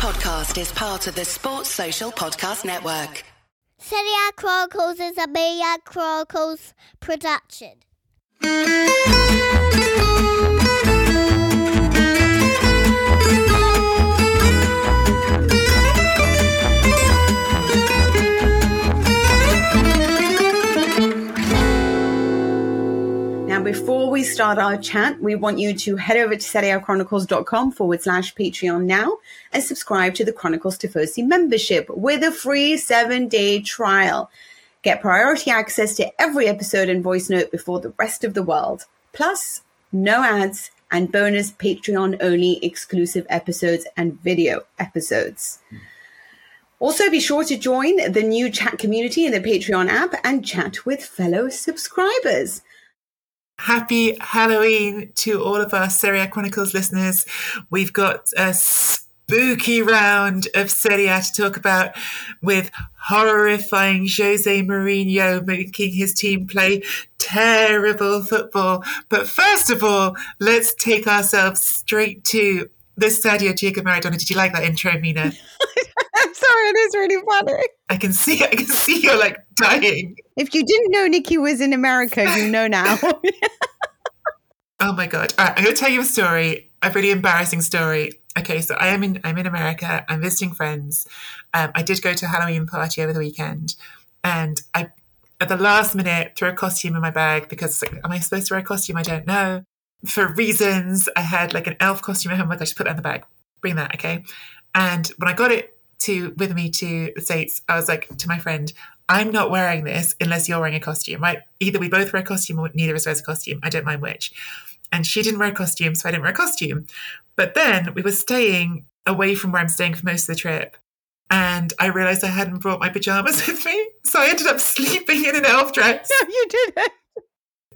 podcast is part of the Sports Social Podcast Network. A Chronicles is a Media Chronicles production. Before we start our chat, we want you to head over to serieachronicles.com forward slash Patreon now and subscribe to the Chronicles Tifosi membership with a free seven day trial. Get priority access to every episode and voice note before the rest of the world. Plus, no ads and bonus Patreon only exclusive episodes and video episodes. Also, be sure to join the new chat community in the Patreon app and chat with fellow subscribers. Happy Halloween to all of our Serie A Chronicles listeners. We've got a spooky round of Serie A to talk about with horrifying Jose Mourinho making his team play terrible football. But first of all, let's take ourselves straight to the Stadio Diego Maradona. Did you like that intro, Mina? I'm sorry, it is really funny. I can see I can see you're like dying. If you didn't know Nicky was in America, you know now. Oh my god! All right, I'm going to tell you a story, a really embarrassing story. Okay, so I am in I'm in America. I'm visiting friends. Um, I did go to a Halloween party over the weekend, and I at the last minute threw a costume in my bag because like, am I supposed to wear a costume? I don't know. For reasons, I had like an elf costume at home. Like I just put that in the bag. Bring that, okay? And when I got it to with me to the states, I was like to my friend, I'm not wearing this unless you're wearing a costume. Right? Either we both wear a costume or neither of us wears a costume. I don't mind which and she didn't wear a costume, so I didn't wear a costume. But then we were staying away from where I'm staying for most of the trip. And I realized I hadn't brought my pajamas with me. So I ended up sleeping in an elf dress. no, you didn't.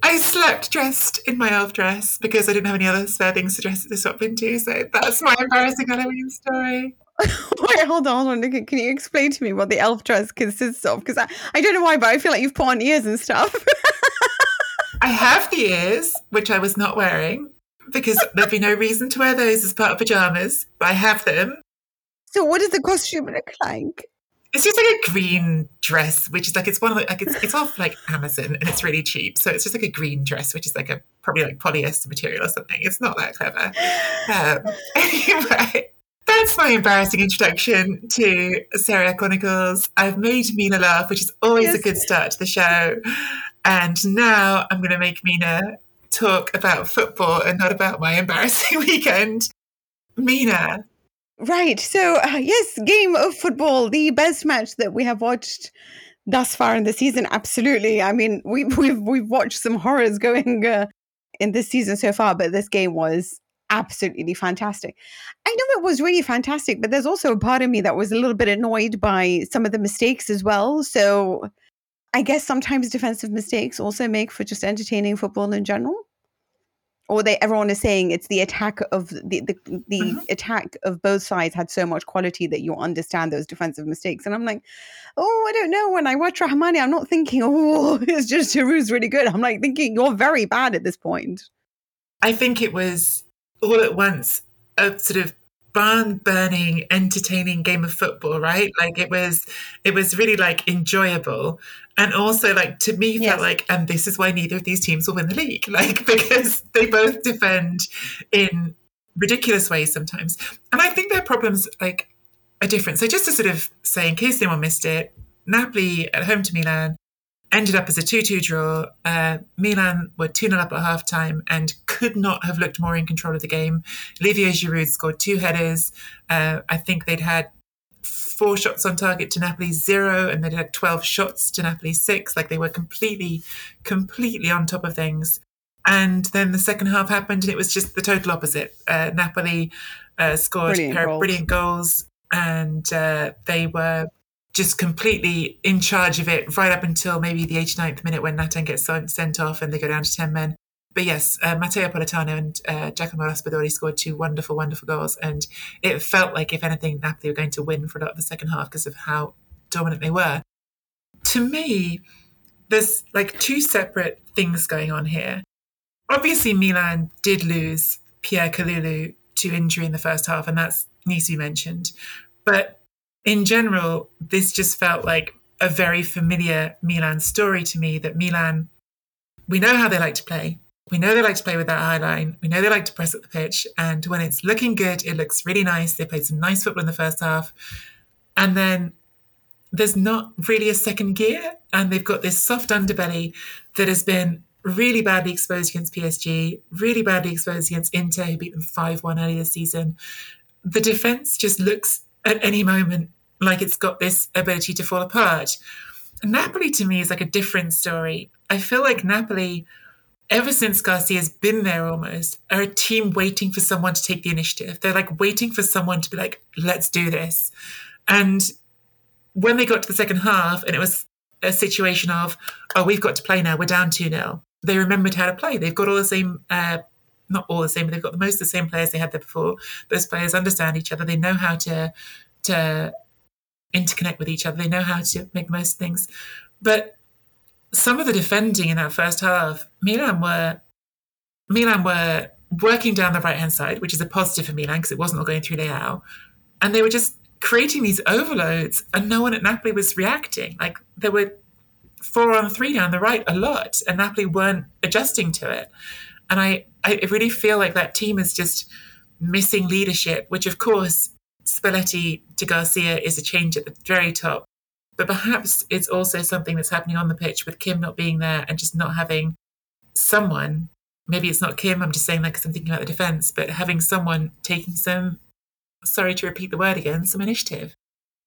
I slept dressed in my elf dress because I didn't have any other spare things to dress to swap into. So that's my embarrassing Halloween story. Wait, hold on, hold on. Can you explain to me what the elf dress consists of? Because I, I don't know why, but I feel like you've put on ears and stuff. I have the ears, which I was not wearing because there'd be no reason to wear those as part of pajamas, but I have them. So, what does the costume look like? It's just like a green dress, which is like it's one of the like it's it's off like Amazon and it's really cheap. So it's just like a green dress, which is like a probably like polyester material or something. It's not that clever. Um, anyway, that's my embarrassing introduction to Serie A Chronicles. I've made Mina laugh, which is always yes. a good start to the show. And now I'm going to make Mina talk about football and not about my embarrassing weekend. Mina. Right. So, uh, yes, game of football, the best match that we have watched thus far in the season. Absolutely. I mean, we, we've we've watched some horrors going uh, in this season so far, but this game was absolutely fantastic. I know it was really fantastic, but there's also a part of me that was a little bit annoyed by some of the mistakes as well. So I guess sometimes defensive mistakes also make for just entertaining football in general. Or they everyone is saying it's the attack of the the, the mm-hmm. attack of both sides had so much quality that you understand those defensive mistakes. And I'm like, oh, I don't know. When I watch Rrahmani, I'm not thinking, oh, it's just Giroud's really good. I'm like thinking you're very bad at this point. I think it was all at once a sort of barn burning entertaining game of football right? Like it was it was really like enjoyable. And also like to me yes. felt like and this is why neither of these teams will win the league like because they both defend in ridiculous ways sometimes. And i think their problems like are different. So just to sort of say in case anyone missed it napoli at home to milan ended up as a 2-2 draw. Uh, Milan were 2-0 up at half-time and could not have looked more in control of the game. Olivier Giroud scored two headers. Uh, I think they'd had four shots on target to Napoli, zero, and they'd had 12 shots to Napoli, six. Like they were completely, completely on top of things. And then the second half happened, and it was just the total opposite. Uh, Napoli uh, scored brilliant, goals. brilliant goals, and uh, they were just completely in charge of it right up until maybe the 89th minute when Natan gets sent off and they go down to 10 men. But yes, uh, Matteo Politano and uh, Giacomo Raspadori scored two wonderful, wonderful goals. And it felt like, if anything, Napoli were going to win for a lot of the second half because of how dominant they were. To me, there's like two separate things going on here. Obviously, Milan did lose Pierre Kalulu to injury in the first half, and that's needs to be mentioned. But in general, this just felt like a very familiar Milan story to me that Milan, we know how they like to play. We know they like to play with that high line. We know they like to press up the pitch. And when it's looking good, it looks really nice. They played some nice football in the first half. And then there's not really a second gear. And they've got this soft underbelly that has been really badly exposed against PSG, really badly exposed against Inter, who beat them 5 1 earlier this season. The defense just looks at any moment like it's got this ability to fall apart. Napoli to me is like a different story. I feel like Napoli, ever since Garcia's been there almost, are a team waiting for someone to take the initiative. They're like waiting for someone to be like, let's do this. And when they got to the second half and it was a situation of, oh, we've got to play now, we're down 2 0, they remembered how to play. They've got all the same, uh, not all the same, but they've got the most of the same players they had there before. Those players understand each other. They know how to to interconnect with each other. They know how to make most things. But some of the defending in that first half, Milan were Milan were working down the right hand side, which is a positive for Milan because it wasn't all going through Leao, and they were just creating these overloads, and no one at Napoli was reacting. Like there were four on three down the right a lot, and Napoli weren't adjusting to it. And I, I really feel like that team is just missing leadership, which of course Spalletti to Garcia is a change at the very top. But perhaps it's also something that's happening on the pitch with Kim not being there and just not having someone. Maybe it's not Kim, I'm just saying that because I'm thinking about the defence, but having someone taking some, sorry to repeat the word again, some initiative.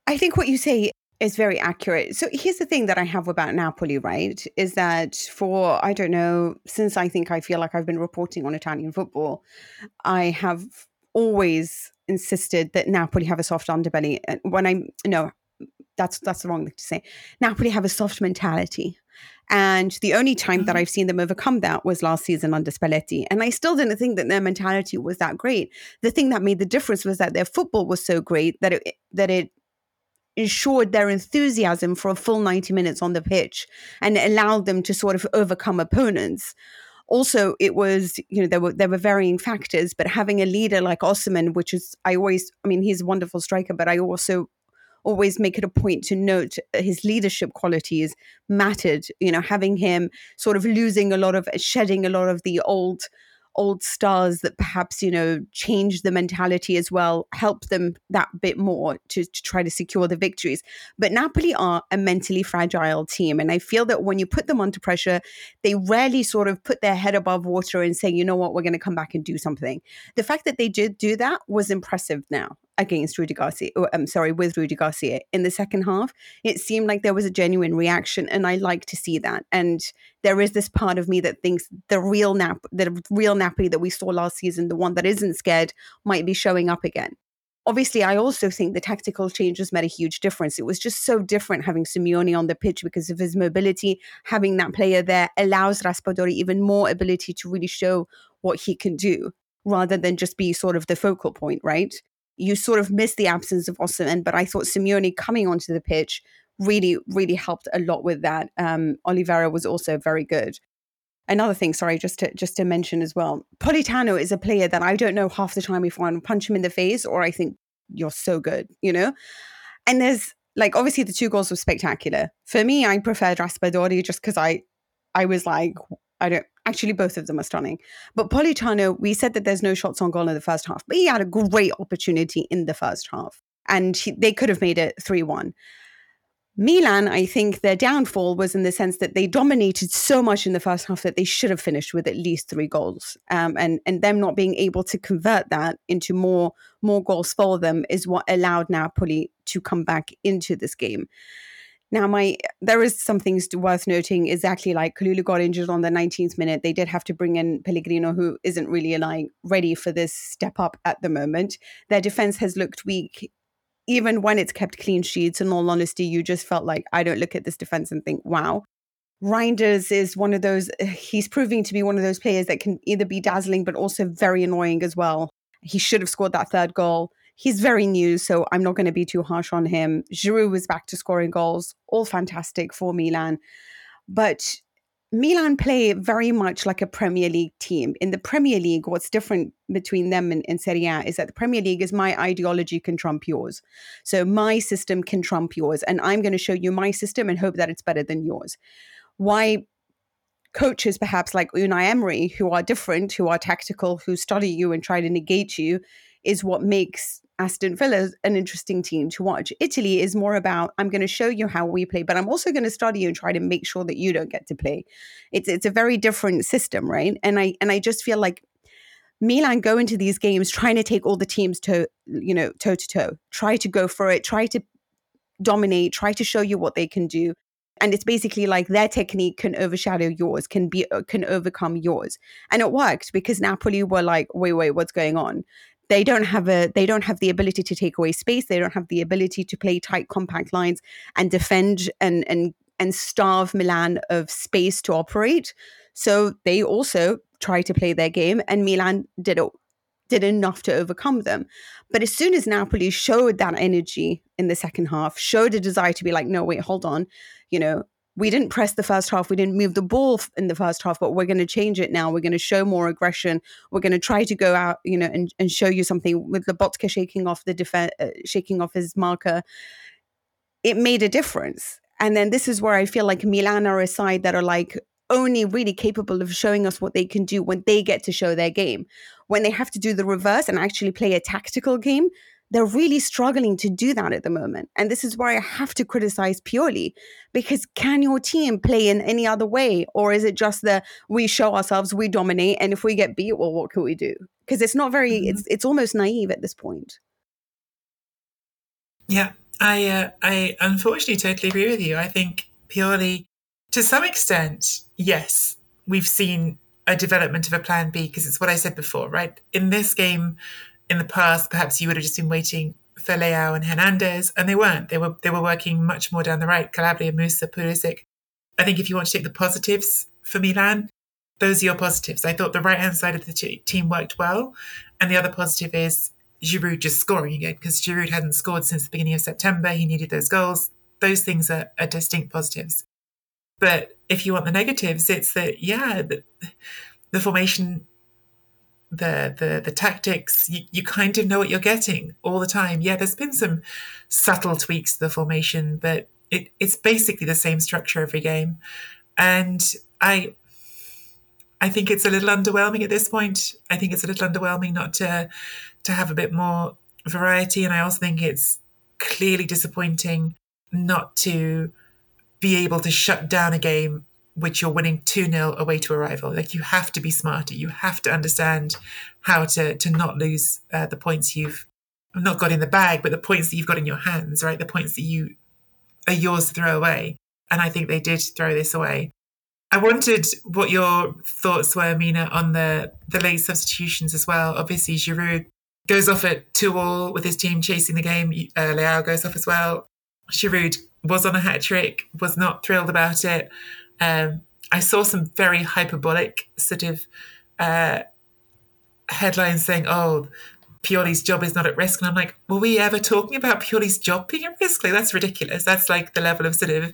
I think what you say is very accurate. So here's the thing that I have about Napoli, right? Is that for, I don't know, since I think I feel like I've been reporting on Italian football, I have always insisted that Napoli have a soft underbelly. When I, no, that's that's the wrong thing to say. Napoli have a soft mentality. And the only time that mm-hmm. I've seen them overcome that was last season under Spalletti. And I still didn't think that their mentality was that great. The thing that made the difference was that their football was so great that it that it ensured their enthusiasm for a full 90 minutes on the pitch and allowed them to sort of overcome opponents. Also, it was, you know, there were there were varying factors, but having a leader like Osimhen, which is I always I mean, he's a wonderful striker, but I also always make it a point to note his leadership qualities mattered you know having him sort of losing a lot of shedding a lot of the old old stars that perhaps you know change the mentality as well help them that bit more to, to try to secure the victories. But napoli are a mentally fragile team and i feel that when you put them under pressure they rarely sort of put their head above water and say you know what? We're going to come back and do something. The fact that they did do that was impressive now against Rudy Garcia, or, I'm sorry, with Rudy Garcia in the second half. It seemed like there was a genuine reaction, and I like to see that. And there is this part of me that thinks the real Nap, the real Napoli that we saw last season, the one that isn't scared, might be showing up again. Obviously, I also think the tactical changes made a huge difference. It was just so different having Simeone on the pitch because of his mobility. Having that player there allows Raspadori even more ability to really show what he can do rather than just be sort of the focal point, right? You sort of miss the absence of Osimhen, but I thought Simeone coming onto the pitch really, really helped a lot with that. Um, Olivera was also very good. Another thing, sorry, just to just to mention as well, Politano is a player that I don't know half the time if I want to punch him in the face or I think you're so good, you know. And there's like obviously the two goals were spectacular. For me, I preferred Raspadori just because I I was like, I don't actually both of them are stunning. But Politano, we said that there's no shots on goal in the first half, but he had a great opportunity in the first half, and he, they could have made it three one. Milan, I think their downfall was in the sense that they dominated so much in the first half that they should have finished with at least three goals, um, and and them not being able to convert that into more more goals for them is what allowed Napoli to come back into this game. Now, my there is some things worth noting. Exactly like Kalulu got injured on the 19th minute. They did have to bring in Pellegrino, who isn't really like ready for this step up at the moment. Their defense has looked weak, even when it's kept clean sheets. In all honesty, you just felt like I don't look at this defense and think, wow. Reijnders is one of those. Uh, he's proving to be one of those players that can either be dazzling but also very annoying as well. He should have scored that third goal he's very new, so I'm not going to be too harsh on him. Giroud was back to scoring goals, all fantastic for Milan. But Milan play very much like a Premier League team. In the Premier League, what's different between them and, and Serie A is that the Premier League is my ideology can trump yours. So my system can trump yours. And I'm going to show you my system and hope that it's better than yours. Why coaches, perhaps like Unai Emery, who are different, who are tactical, who study you and try to negate you, is what makes Aston Villa an interesting team to watch. Italy is more about I'm going to show you how we play, but I'm also going to study you and try to make sure that you don't get to play. It's it's a very different system, right? And I and I just feel like Milan go into these games trying to take all the teams to you know toe to toe, try to go for it, try to dominate, try to show you what they can do. And it's basically like their technique can overshadow yours, can be uh, can overcome yours, and it worked because Napoli were like, wait, wait, what's going on? They don't have a they don't have the ability to take away space they don't have the ability to play tight compact lines and defend and and and starve milan of space to operate. So they also try to play their game and milan did it did enough to overcome them. But as soon as napoli showed that energy in the second half showed a desire to be like no wait hold on. You know we didn't press the first half. We didn't move the ball in the first half, but we're going to change it now. We're going to show more aggression. We're going to try to go out, you know, and, and show you something with Lobotka shaking off the defense, uh, shaking off his marker. It made a difference. And then this is where I feel like Milan are a side that are like only really capable of showing us what they can do when they get to show their game. When they have to do the reverse and actually play a tactical game, they're really struggling to do that at the moment. And this is why I have to criticize purely because can your team play in any other way? Or is it just that we show ourselves, we dominate, and if we get beat, well, what can we do? Because it's not very, mm-hmm. it's it's almost naive at this point. Yeah, I uh, I unfortunately totally agree with you. I think purely, to some extent, yes, we've seen a development of a plan B because it's what I said before, right? In this game, in the past, perhaps you would have just been waiting for Leao and Hernandez, and they weren't. They were they were working much more down the right. Calabria, Musah, Pulisic. I think if you want to take the positives for Milan, those are your positives. I thought the right hand side of the team worked well, and the other positive is Giroud just scoring again because Giroud hadn't scored since the beginning of September. He needed those goals. Those things are, are distinct positives. But if you want the negatives, it's that yeah, the, the formation the the the tactics you, you kind of know what you're getting all the time. Yeah there's been some subtle tweaks to the formation but it, it's basically the same structure every game. And i i think it's a little underwhelming at this point. I think it's a little underwhelming not to to have a bit more variety and i also think it's clearly disappointing not to be able to shut down a game which you're winning 2 0 away to a rival. Like you have to be smarter. You have to understand how to, to not lose uh, the points you've not got in the bag, but the points that you've got in your hands, right? The points that you are yours to throw away. And I think they did throw this away. I wondered what your thoughts were, Mina, on the, the late substitutions as well. Obviously, Giroud goes off at 2 all with his team chasing the game. Uh, Leao goes off as well. Giroud was on a hat trick, was not thrilled about it. Um, I saw some very hyperbolic sort of uh, headlines saying, "Oh, Pioli's job is not at risk," and I'm like, "Were we ever talking about Pioli's job being at risk? Like that's ridiculous. That's like the level of sort of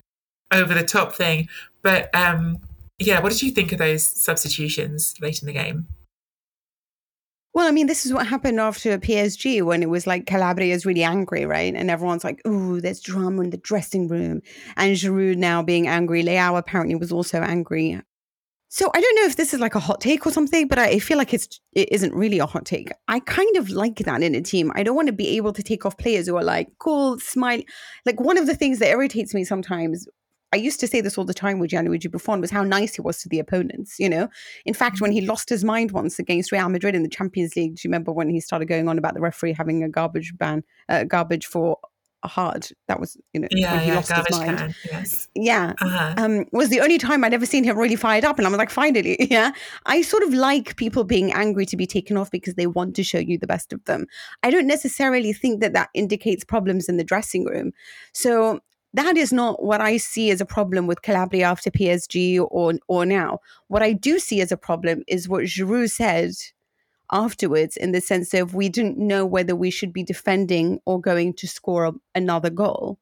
over the top thing." But um, yeah, what did you think of those substitutions late in the game? Well, I mean, this is what happened after PSG when it was like Calabria is really angry, right? And everyone's like, "Ooh, there's drama in the dressing room." And Giroud now being angry. Leao apparently was also angry. So I don't know if this is like a hot take or something, but I feel like it's it isn't really a hot take. I kind of like that in a team. I don't want to be able to take off players who are like cool, smile. Like one of the things that irritates me sometimes I used to say this all the time with Gianluigi Buffon was how nice he was to the opponents. You know, in fact, when he mm-hmm. lost his mind once against Real Madrid in the Champions League, do you remember when he started going on about the referee having a garbage ban, uh, garbage for a hard? That was you know yeah, when he yeah, lost his mind. Can, yes. Yeah, uh-huh. um, was the only time I'd ever seen him really fired up, and I'm like, finally, yeah. I sort of like people being angry to be taken off because they want to show you the best of them. I don't necessarily think that that indicates problems in the dressing room. So that is not what I see as a problem with Calabria after PSG or or now. What I do see as a problem is what Giroud said afterwards, in the sense of we didn't know whether we should be defending or going to score another goal.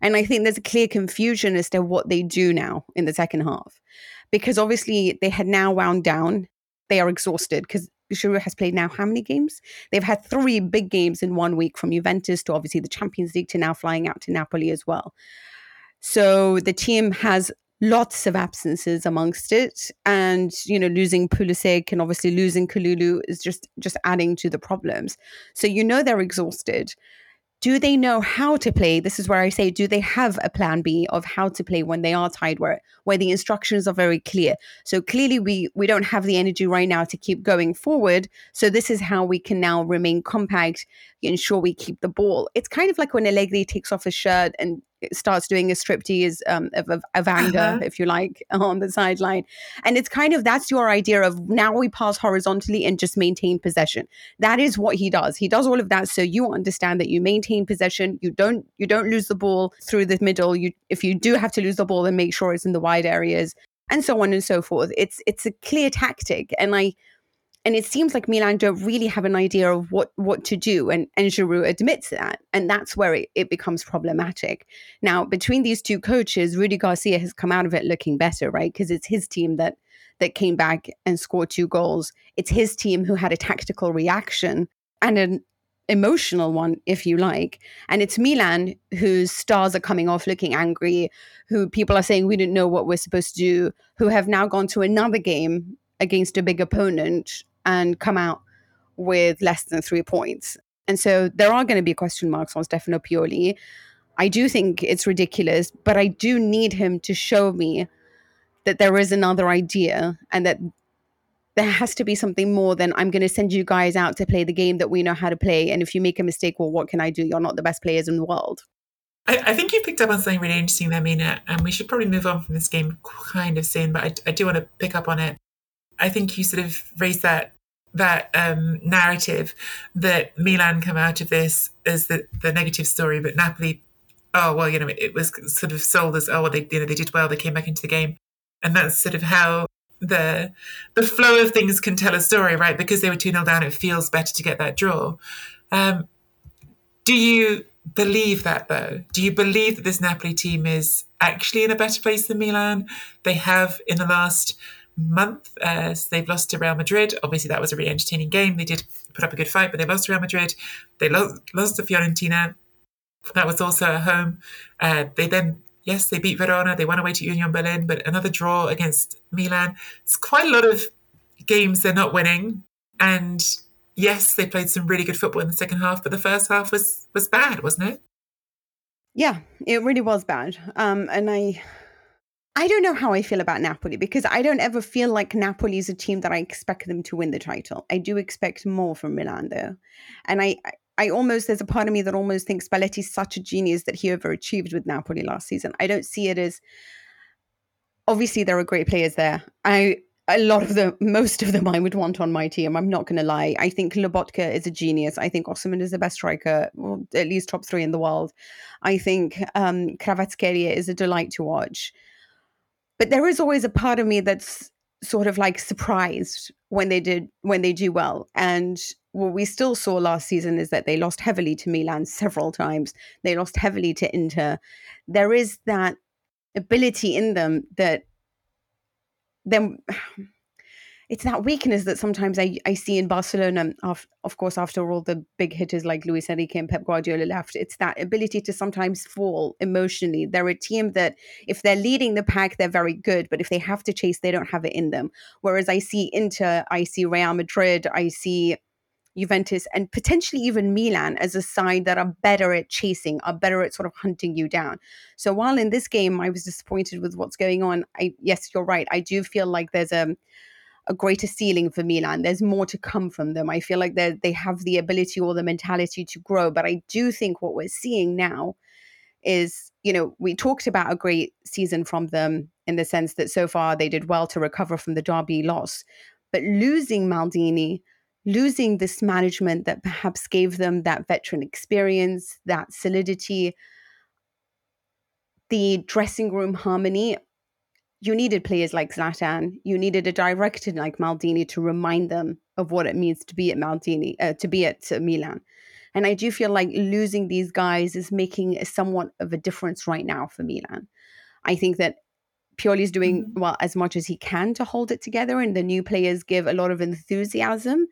And I think there's a clear confusion as to what they do now in the second half. Because obviously they had now wound down. They are exhausted because Giroud has played now how many games? They've had three big games in one week from Juventus to obviously the Champions League to now flying out to Napoli as well. So the team has lots of absences amongst it and you know losing Pulisic and obviously losing Kalulu is just just adding to the problems so you know they're exhausted do they know how to play? This is where i say do they have a plan b of how to play when they are tired where where the instructions are very clear? So clearly we we don't have the energy right now to keep going forward. So this is how we can now remain compact ensure we keep the ball. It's kind of like when allegri takes off his shirt and starts doing a striptease um, of, of, of anger, uh-huh. if you like, on the sideline. And it's kind of that's your idea of now we pass horizontally and just maintain possession. That is what he does. He does all of that so you understand that you maintain possession. You don't you don't lose the ball through the middle. You if you do have to lose the ball, then make sure it's in the wide areas and so on and so forth. It's it's a clear tactic, and I and it seems like Milan don't really have an idea of what what to do, and and Giroud admits that, and that's where it, it becomes problematic. Now, between these two coaches, Rudy Garcia has come out of it looking better, right? Because it's his team that that came back and scored two goals. It's his team who had a tactical reaction and an emotional one, if you like. And it's Milan whose stars are coming off looking angry, who people are saying we didn't know what we're supposed to do, who have now gone to another game against a big opponent and come out with less than three points. And so there are going to be question marks on Stefano Pioli. I do think it's ridiculous, but I do need him to show me that there is another idea and that there has to be something more than I'm going to send you guys out to play the game that we know how to play. And if you make a mistake, well, what can I do? You're not the best players in the world. I, I think you picked up on something really interesting there, Mina, and we should probably move on from this game kind of soon, but I, I do want to pick up on it. I think you sort of raised that that um, narrative that Milan come out of this as the, the negative story, but Napoli, oh well, you know, it, it was sort of sold as oh well, they you know they did well, they came back into the game, and that's sort of how the the flow of things can tell a story, right? Because they were two 0 down, it feels better to get that draw. Um, do you believe that though? Do you believe that this Napoli team is actually in a better place than Milan? They have in the last month. Uh, so they've lost to Real Madrid. Obviously, that was a really entertaining game. They did put up a good fight, but they lost to Real Madrid. They lost, lost to Fiorentina. That was also at home. Uh, they then, yes, they beat Verona. They went away to Union Berlin, but another draw against Milan. It's quite a lot of games they're not winning. And yes, they played some really good football in the second half, but the first half was was bad, wasn't it? Yeah, it really was bad. Um, and I I don't know how I feel about Napoli because I don't ever feel like Napoli is a team that I expect them to win the title. I do expect more from Milan though. And I, I almost, there's a part of me that almost thinks Spalletti's such a genius that he overachieved with Napoli last season. I don't see it as, obviously there are great players there. I, a lot of the most of them I would want on my team. I'm not going to lie. I think Lobotka is a genius. I think Osimhen is the best striker, well, at least top three in the world. I think um, is a delight to watch. But there is always a part of me that's sort of like surprised when they did when they do well. And what we still saw last season is that they lost heavily to Milan several times. They lost heavily to Inter. There is that ability in them that then it's that weakness that sometimes I, I see in Barcelona. Of, of course, after all the big hitters like Luis Enrique and Pep Guardiola left, it's that ability to sometimes fall emotionally. They're a team that, if they're leading the pack, they're very good, but if they have to chase, they don't have it in them. Whereas I see Inter, I see Real Madrid, I see Juventus, and potentially even Milan as a side that are better at chasing, are better at sort of hunting you down. So while in this game I was disappointed with what's going on, I yes, you're right. I do feel like there's a a greater ceiling for Milan. There's more to come from them. I feel like they they have the ability or the mentality to grow. But I do think what we're seeing now is, you know, we talked about a great season from them in the sense that so far they did well to recover from the Derby loss. But losing Maldini, losing this management that perhaps gave them that veteran experience, that solidity, the dressing room harmony, you needed players like Zlatan. You needed a director like Maldini to remind them of what it means to be at Maldini, uh, to be at uh, Milan. And I do feel like losing these guys is making somewhat of a difference right now for Milan. I think that Pioli is doing mm-hmm. well as much as he can to hold it together, and the new players give a lot of enthusiasm.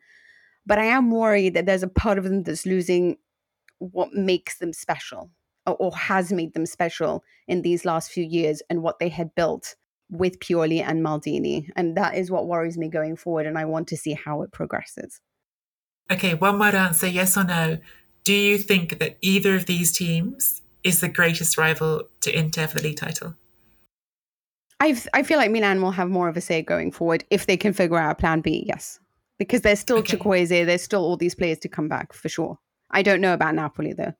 But I am worried that there's a part of them that's losing what makes them special or, or has made them special in these last few years and what they had built with Pioli and Maldini. And that is what worries me going forward. And I want to see how it progresses. Okay, one word answer yes or no. Do you think that either of these teams is the greatest rival to Inter for the league title? I I feel like Milan will have more of a say going forward if they can figure out a plan B. Yes, because there's still okay. There's still all these players to come back for sure. I don't know about Napoli though.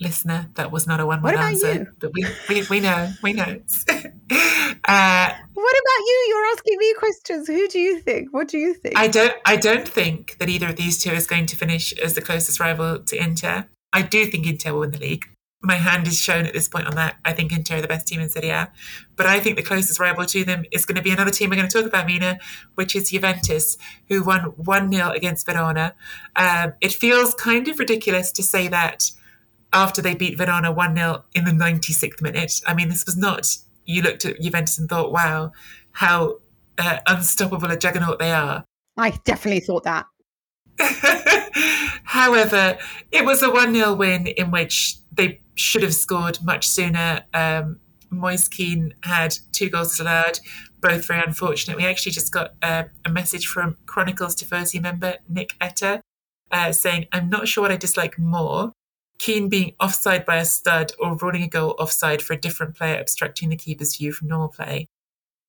Listener, that was not a one-word answer, you? but we, we we know we know. uh, what about you? You're asking me questions. Who do you think? What do you think? I don't I don't think that either of these two is going to finish as the closest rival to Inter. I do think Inter will win the league my hand is shown at this point on that. I think Inter are the best team in Serie A. But I think the closest rival to them is going to be another team we're going to talk about, Mina, which is Juventus, who won 1 0 against Verona. Um, it feels kind of ridiculous to say that after they beat Verona 1 0 in the 96th minute. I mean, this was not, you looked at Juventus and thought, wow, how uh, unstoppable a juggernaut they are. I definitely thought that. However, it was a 1 0 win in which they should have scored much sooner. Um, Moise Kean had two goals allowed, both very unfortunate. We actually just got uh, a message from Chronicles Tifosi member Nick Etta uh, saying, I'm not sure what I dislike more Kean being offside by a stud or ruling a goal offside for a different player obstructing the keeper's view from normal play.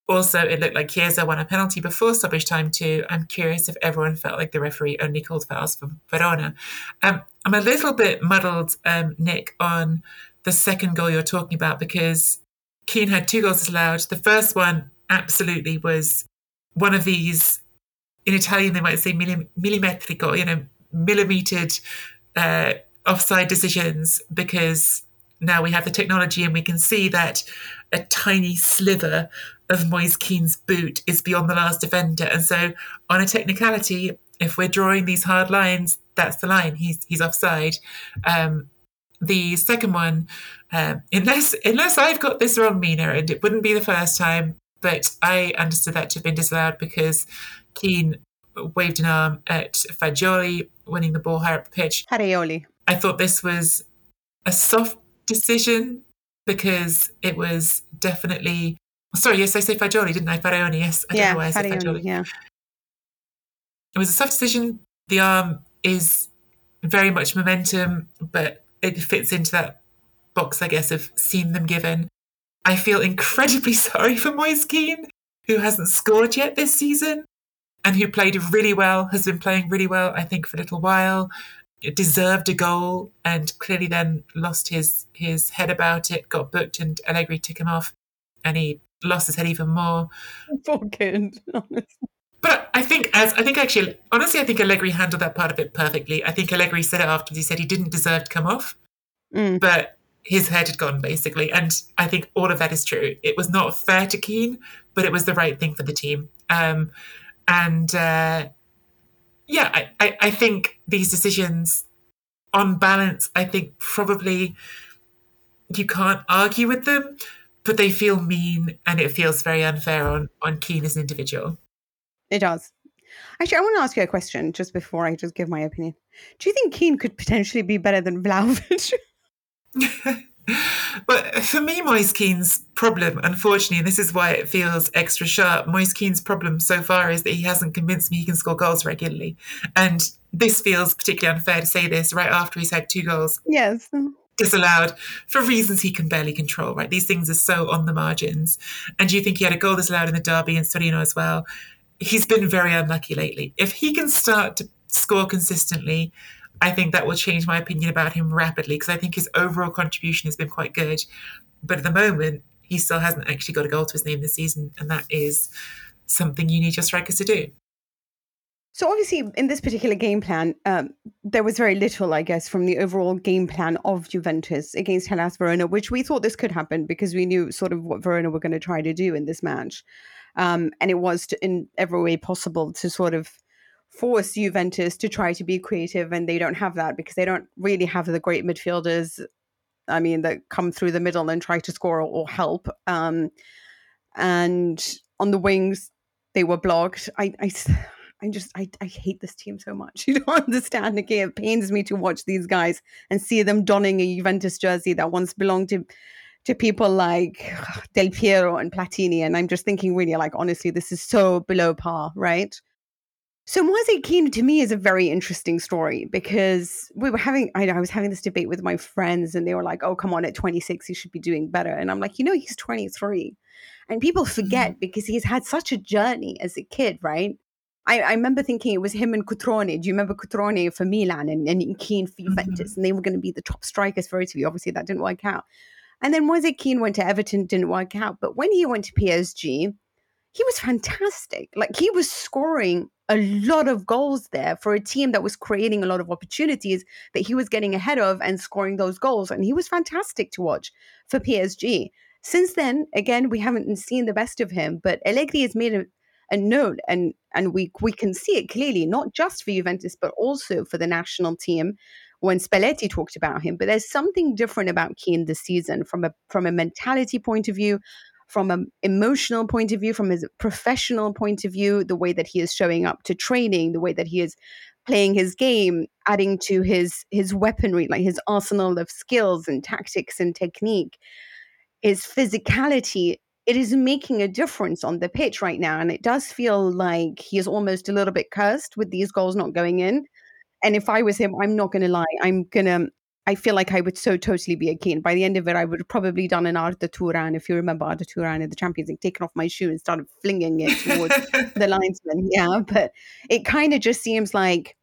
Also, it looked like Chiesa won a penalty before stoppage time too. I'm curious if everyone felt like the referee only called fouls for Verona. Um, I'm a little bit muddled, um, Nick, on the second goal you're talking about because Kean had two goals allowed. The first one absolutely was one of these, in Italian they might say millimetrico, you know, millimetered uh, offside decisions because now we have the technology and we can see that a tiny sliver of Moise Kean's boot is beyond the last defender. And so, on a technicality, if we're drawing these hard lines, that's the line. He's he's offside. Um, the second one, um, unless unless I've got this wrong, Mina, and it wouldn't be the first time, but I understood that to have been disallowed because Kean waved an arm at Fagioli, winning the ball higher up the pitch. I thought this was a soft decision because it was definitely sorry, yes, I say Fagioli, didn't I? Faraoni, yes. I yeah, don't know why I said Fagioli. Yeah. It was a soft decision. The arm is very much momentum, but it fits into that box, I guess, of seen them given. I feel incredibly sorry for Moise Kean, who hasn't scored yet this season and who played really well, has been playing really well, I think, for a little while deserved a goal and clearly then lost his his head about it, got booked, and Allegri took him off, and he lost his head even more. Poor kid, But I think, as I think actually, honestly, I think Allegri handled that part of it perfectly. I think Allegri said it afterwards. He said he didn't deserve to come off, mm. but his head had gone basically. And I think all of that is true. It was not fair to Kean, but it was the right thing for the team. Um, and uh, yeah, I, I, I think these decisions, on balance, I think probably you can't argue with them, but they feel mean and it feels very unfair on, on Kean as an individual. It does. Actually, I want to ask you a question just before I just give my opinion. Do you think Kean could potentially be better than Vlahovic? but for me, Moise Kean's problem, unfortunately, and this is why it feels extra sharp, Moise Kean's problem so far is that he hasn't convinced me he can score goals regularly. And this feels particularly unfair to say this right after he's had two goals. Yes. Disallowed for reasons he can barely control, right? These things are so on the margins. And do you think he had a goal disallowed in the derby and Torino as well? He's been very unlucky lately. If he can start to score consistently, I think that will change my opinion about him rapidly because I think his overall contribution has been quite good. But at the moment, he still hasn't actually got a goal to his name this season, and that is something you need your strikers to do. So obviously, in this particular game plan, um, there was very little, I guess, from the overall game plan of Juventus against Hellas Verona, which we thought this could happen because we knew sort of what Verona were going to try to do in this match, um, and it was to, in every way possible to sort of force Juventus to try to be creative, and they don't have that because they don't really have the great midfielders. I mean, that come through the middle and try to score or, help. Um, and on the wings, they were blocked. I, I, I just, I, I hate this team so much. You don't understand, Nicky. It pains me to watch these guys and see them donning a Juventus jersey that once belonged to to people like Del Piero and Platini. And I'm just thinking, really, like, honestly, this is so below par, right? So Moise Kean to me is a very interesting story because we were having I, I was having this debate with my friends and they were like, "Oh, come on, at 26 he should be doing better." And I'm like, "You know, he's 23." And people forget mm-hmm. because he's had such a journey as a kid, right? I, I, remember thinking it was him and Cutrone. Do you remember Cutrone for Milan and, and Kean for Juventus? Mm-hmm. And they were going to be the top strikers for Italy. Obviously, that didn't work out. And then Moise Kean went to Everton, didn't work out. But when he went to PSG, he was fantastic. Like he was scoring a lot of goals there for a team that was creating a lot of opportunities that he was getting ahead of and scoring those goals. And he was fantastic to watch for PSG. Since then, again, we haven't seen the best of him, but Allegri has made a, a note and and we we can see it clearly, not just for Juventus, but also for the national team when Spalletti talked about him. But there's something different about Kean this season from a from a mentality point of view, from an emotional point of view, from his professional point of view, the way that he is showing up to training, the way that he is playing his game, adding to his his weaponry, like his arsenal of skills and tactics and technique, his physicality. It is making a difference on the pitch right now, and it does feel like he is almost a little bit cursed with these goals not going in. And if I was him, I'm not going to lie, I'm gonna I feel like I would so totally be a Kean. By the end of it, I would have probably done an Arda Turan, if you remember Arda Turan in the Champions League, taken off my shoe and started flinging it towards the linesman. Yeah, but it kind of just seems like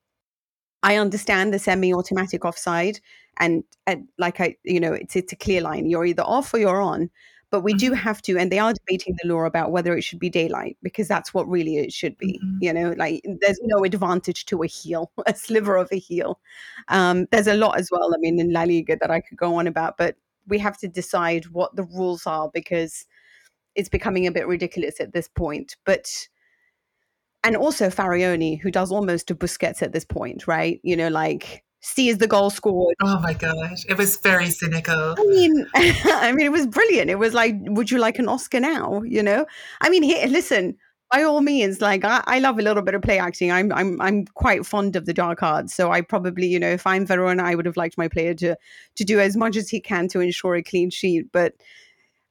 I understand the semi-automatic offside, and, and like I, you know, it's it's a clear line. You're either off or you're on. But we do mm-hmm. have to, and they are debating the law about whether it should be daylight because that's what really it should be. Mm-hmm. You know, like there's no advantage to a heel, a sliver of a heel. Um, there's a lot as well. I mean, in La Liga that I could go on about, but we have to decide what the rules are because it's becoming a bit ridiculous at this point. But and also Faraoni, who does almost a Busquets at this point, right? You know, like sees the goal scored. Oh my gosh, it was very cynical. I mean, I mean, it was brilliant. It was like, would you like an Oscar now? You know, I mean, here, listen. By all means, like I, I love a little bit of play acting. I'm I'm I'm quite fond of the dark arts. So I probably, you know, if I'm Verona, I would have liked my player to to do as much as he can to ensure a clean sheet. But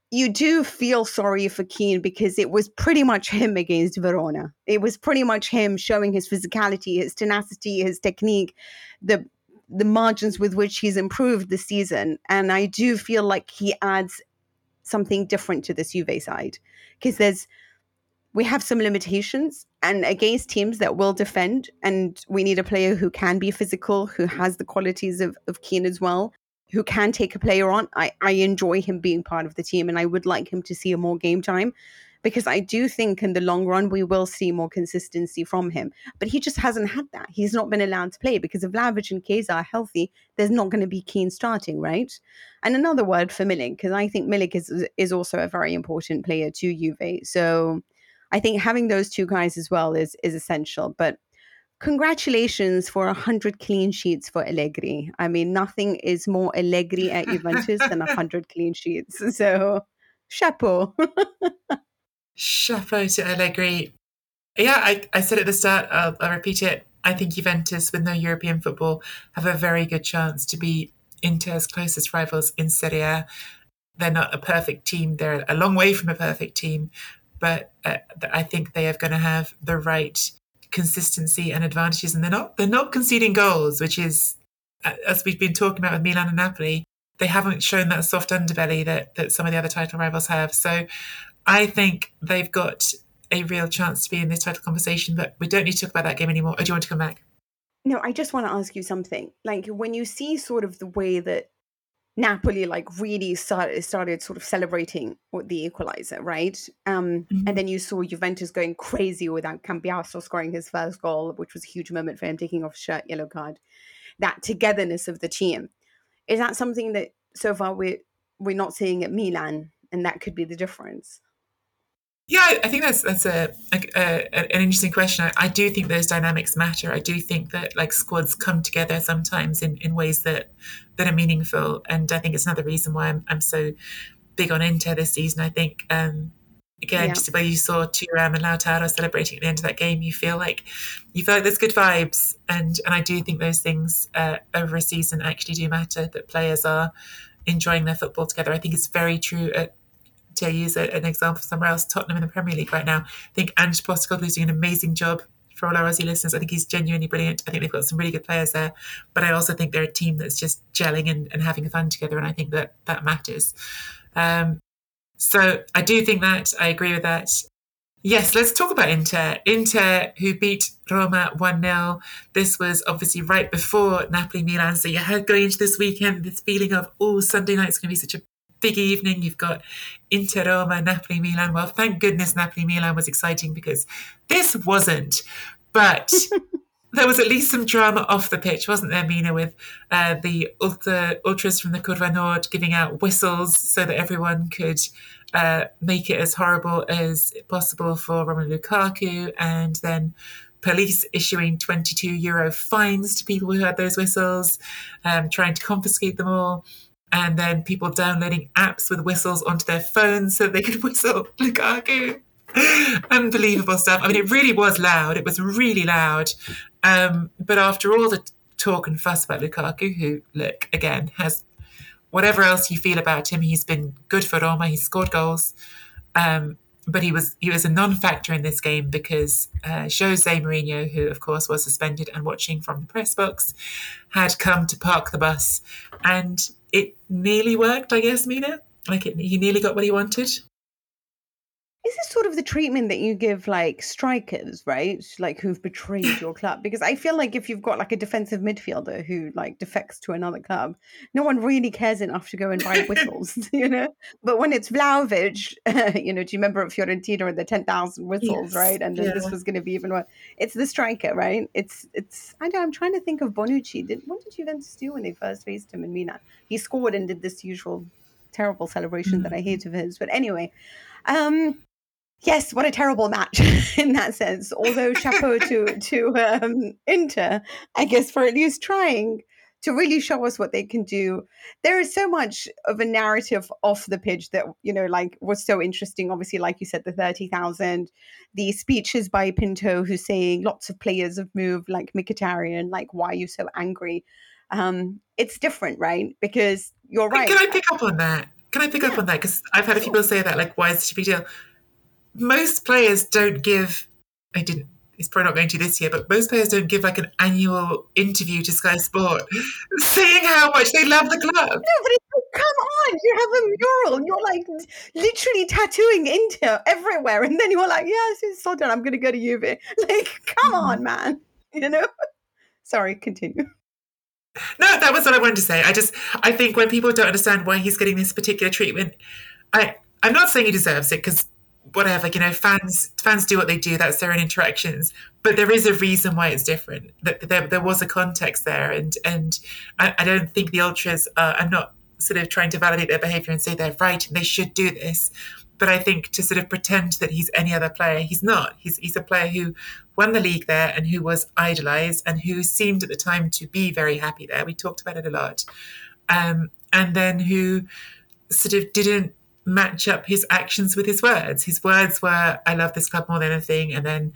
you do feel sorry for Kean because it was pretty much him against Verona. It was pretty much him showing his physicality, his tenacity, his technique, the the margins with which he's improved this season. And I do feel like he adds something different to this Juve side because there's we have some limitations and against teams that will defend and we need a player who can be physical who has the qualities of, of Kean as well who can take a player on I, I enjoy him being part of the team and i would like him to see a more game time because I do think in the long run we will see more consistency from him. But he just hasn't had that. He's not been allowed to play because if Vlahovic and Chiesa are healthy, there's not going to be Kean starting, right? And another word for Milik, because I think Milik is is also a very important player to Juve. So I think having those two guys as well is is essential. But congratulations for 100 clean sheets for Allegri. I mean, nothing is more Allegri at Juventus than 100 clean sheets. So, chapeau. Chapeau to Allegri. Yeah, I, I said at the start, I'll, I'll repeat it. I think Juventus, with no European football, have a very good chance to be Inter's closest rivals in Serie A. They're not a perfect team. They're a long way from a perfect team, but uh, I think they are going to have the right consistency and advantages, and they're not they're not conceding goals, which is uh, as we've been talking about with Milan and Napoli. They haven't shown that soft underbelly that that some of the other title rivals have. So I think they've got a real chance to be in this title conversation, but we don't need to talk about that game anymore. Or do you want to come back? No, I just want to ask you something. Like when you see sort of the way that Napoli like really started started sort of celebrating with the equalizer, right? Um, mm-hmm. And then you saw Juventus going crazy without Cambiaso scoring his first goal, which was a huge moment for him, taking off shirt, yellow card. That togetherness of the team is that something that so far we're we're not seeing at Milan, and that could be the difference. Yeah, I think that's that's a, a, a an interesting question. I, I, do think those dynamics matter. I do think that like squads come together sometimes in, in ways that that are meaningful, and I think it's another reason why I'm I'm so big on Inter this season. I think um, again, yeah. just the way you saw Thuram and Lautaro celebrating at the end of that game, you feel like you feel like there's good vibes, and and I do think those things uh, over a season actually do matter. That players are enjoying their football together. I think it's very true at to use a, an example somewhere else, Tottenham in the Premier League right now. I think Ange Postecoglou is doing an amazing job for all our Aussie listeners. I think he's genuinely brilliant. I think they've got some really good players there, but I also think they're a team that's just gelling and, and having fun together, and I think that that matters. Um, so I do think that I agree with that. Yes, let's talk about Inter. Inter, who beat Roma 1 0. This was obviously right before Napoli Milan. So you had going into this weekend this feeling of, oh, Sunday night's going to be such a big evening. You've got Inter Roma, Napoli Milan. Well, thank goodness Napoli Milan was exciting because this wasn't. But there was at least some drama off the pitch, wasn't there, Mina, with uh, the ultra, ultras from the Curva Nord giving out whistles so that everyone could uh, make it as horrible as possible for Romelu Lukaku, and then police issuing 22 euro fines to people who had those whistles, um, trying to confiscate them all and then people downloading apps with whistles onto their phones so they could whistle Lukaku. Unbelievable stuff. I mean, it really was loud. It was really loud. Um, but after all the talk and fuss about Lukaku, who, look, again, has whatever else you feel about him, he's been good for Roma. He's scored goals. Um, but he was he was a non-factor in this game because uh, Jose Mourinho, who of course was suspended and watching from the press box, had come to park the bus, and it nearly worked, I guess, Mina. Like it, he nearly got what he wanted. Is sort of the treatment that you give like strikers, right? Like who've betrayed your club? Because I feel like if you've got like a defensive midfielder who like defects to another club, no one really cares enough to go and buy whistles, you know. But when it's Vlahovic, uh, you know, do you remember at Fiorentina with the ten thousand whistles, yes. right? And then yeah. this was going to be even worse. It's the striker, right? It's it's. I know. I'm trying to think of Bonucci. Did what did Juventus do when they first faced him in Milan? He scored and did this usual terrible celebration mm-hmm. that I mm. hate of his. But anyway. Um, yes, what a terrible match in that sense. Although chapeau to to um, Inter, I guess for at least trying to really show us what they can do. There is so much of a narrative off the pitch that you know, like was so interesting. Obviously, like you said, the thirty thousand, the speeches by Pinto, who's saying lots of players have moved, like Mkhitaryan, like why are you so angry? Um, it's different, right? Because you're right. Can I pick up on that? Can I pick yeah. up on that? Because I've had a few people say that, like, why is it a big deal? Most players don't give. I didn't. He's probably not going to this year, but most players don't give like an annual interview to Sky Sport saying how much they love the club. No, but it's like, come on, you have a mural. You're like literally tattooing Inter everywhere, and then you're like, yes, it's so done. I'm going to go to Juve. Like, come on, mm. man. You know. Sorry, continue. No, that was what I wanted to say. I just, I think when people don't understand why he's getting this particular treatment, I, I'm not saying he deserves it because whatever you know fans fans do what they do that's their own interactions. But there is a reason why it's different. That there, there was a context there and and I, I don't think the ultras are, i'm not sort of trying to validate their behavior and say they're right and they should do this. But i think to sort of pretend that he's any other player he's not. He's, he's a player who won the league there and who was idolized and who seemed at the time to be very happy there. We talked about it a lot. Um, and then who sort of didn't match up his actions with his words. His words were, I love this club more than anything. And then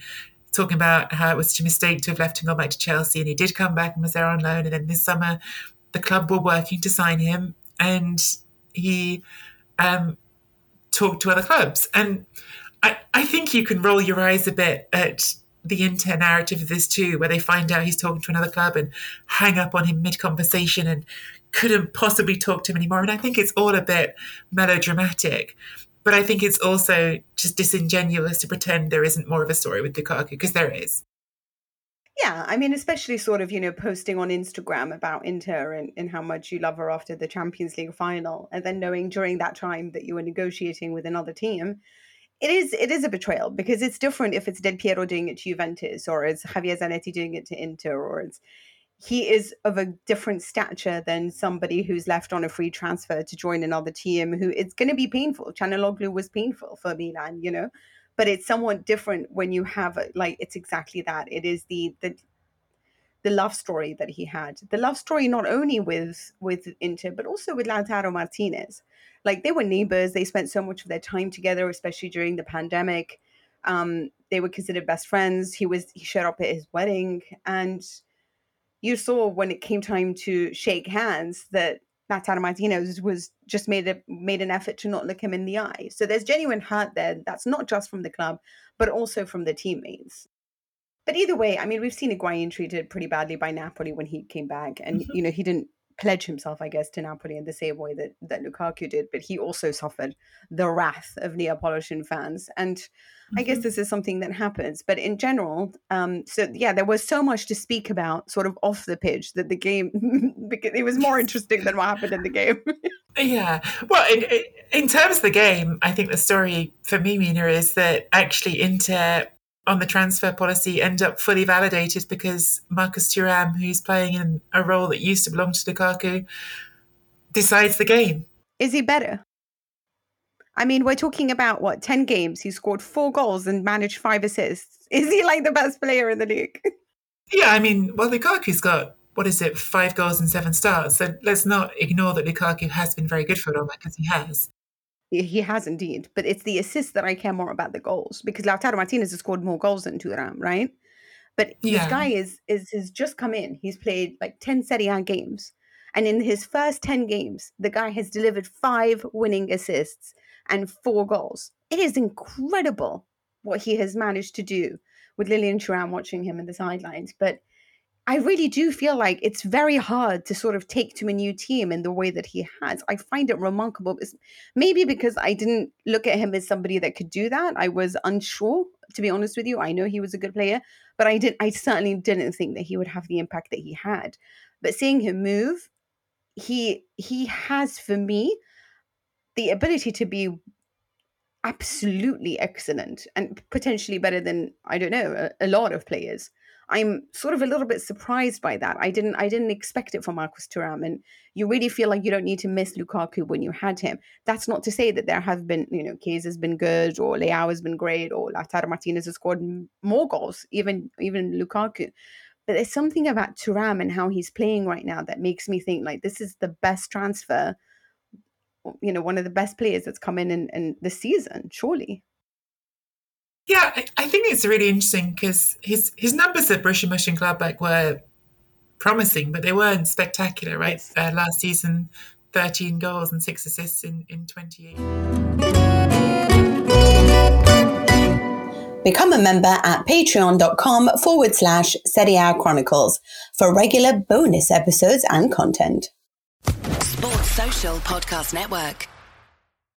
talking about how it was a mistake to have left and gone back to Chelsea. And he did come back and was there on loan. And then this summer, the club were working to sign him. And he um, talked to other clubs. And I, I think you can roll your eyes a bit at the Inter narrative of this too, where they find out he's talking to another club and hang up on him mid conversation and couldn't possibly talk to him anymore. And I think it's all a bit melodramatic. But I think it's also just disingenuous to pretend there isn't more of a story with Lukaku, because there is. Yeah, I mean, especially sort of, you know, posting on Instagram about Inter and, and how much you love her after the Champions League final, and then knowing during that time that you were negotiating with another team. It is it is a betrayal because it's different if it's Del Piero doing it to Juventus or it's Javier Zanetti doing it to Inter or it's he is of a different stature than somebody who's left on a free transfer to join another team who it's going to be painful. Calhanoglu was painful for Milan, you know. but it's somewhat different when you have like it's exactly that. It is the the the love story that he had. The love story not only with with Inter but also with Lautaro Martinez. Like they were neighbors. They spent so much of their time together, especially during the pandemic. Um, they were considered best friends. He was he showed up at his wedding, and you saw when it came time to shake hands that Lautaro Martinez was just made a made an effort to not look him in the eye. So there's genuine hurt there. That's not just from the club, but also from the teammates. But either way, I mean, we've seen Higuain treated pretty badly by Napoli when he came back, and mm-hmm. you know he didn't pledge himself, I guess, to Napoli in the same way that that Lukaku did, but he also suffered the wrath of Neapolitan fans, and mm-hmm. I guess mm-hmm. this is something that happens. But in general, um, so yeah, there was so much to speak about, sort of off the pitch, that the game it was more interesting than what happened in the game. yeah, well, in, in terms of the game, I think the story for me, Mina, is that actually Inter on the transfer policy end up fully validated because Marcus Thuram, who's playing in a role that used to belong to Lukaku, decides the game. Is he better? I mean, we're talking about what, 10 games? He scored four goals and managed five assists. Is he like the best player in the league? Yeah, I mean, well, Lukaku's got, what is it, five goals and seven starts. So let's not ignore that Lukaku has been very good for Roma because he has. He has indeed, but it's the assists that I care more about the goals because Lautaro Martinez has scored more goals than Thuram, right? But yeah. this guy is is has just come in. He's played like ten Serie A games, and in his first ten games, the guy has delivered five winning assists and four goals. It is incredible what he has managed to do with Lilian Thuram watching him in the sidelines, but I really do feel like it's very hard to sort of take to a new team in the way that he has. I find it remarkable. Maybe because I didn't look at him as somebody that could do that. I was unsure, to be honest with you. I know he was a good player, but I did I certainly didn't think that he would have the impact that he had. But seeing him move, he he has for me the ability to be absolutely excellent and potentially better than I don't know a, a lot of players. I'm sort of a little bit surprised by that. I didn't I didn't expect it from Marcus Thuram, and you really feel like you don't need to miss Lukaku when you had him. That's not to say that there have been, you know, Chiesa has been good, or Leao has been great, or Lautaro Martinez has scored more goals, even even Lukaku. But there's something about Thuram and how he's playing right now that makes me think like this is the best transfer, you know, one of the best players that's come in in, in this season, surely. Yeah, I, I think it's really interesting because his his numbers at Borussia Mönchengladbach were promising, but they weren't spectacular, right? Yes. Uh, last season, 13 goals and six assists in, in 28. Become a member at patreon.com forward slash Serie A Chronicles for regular bonus episodes and content. Sports Social Podcast Network.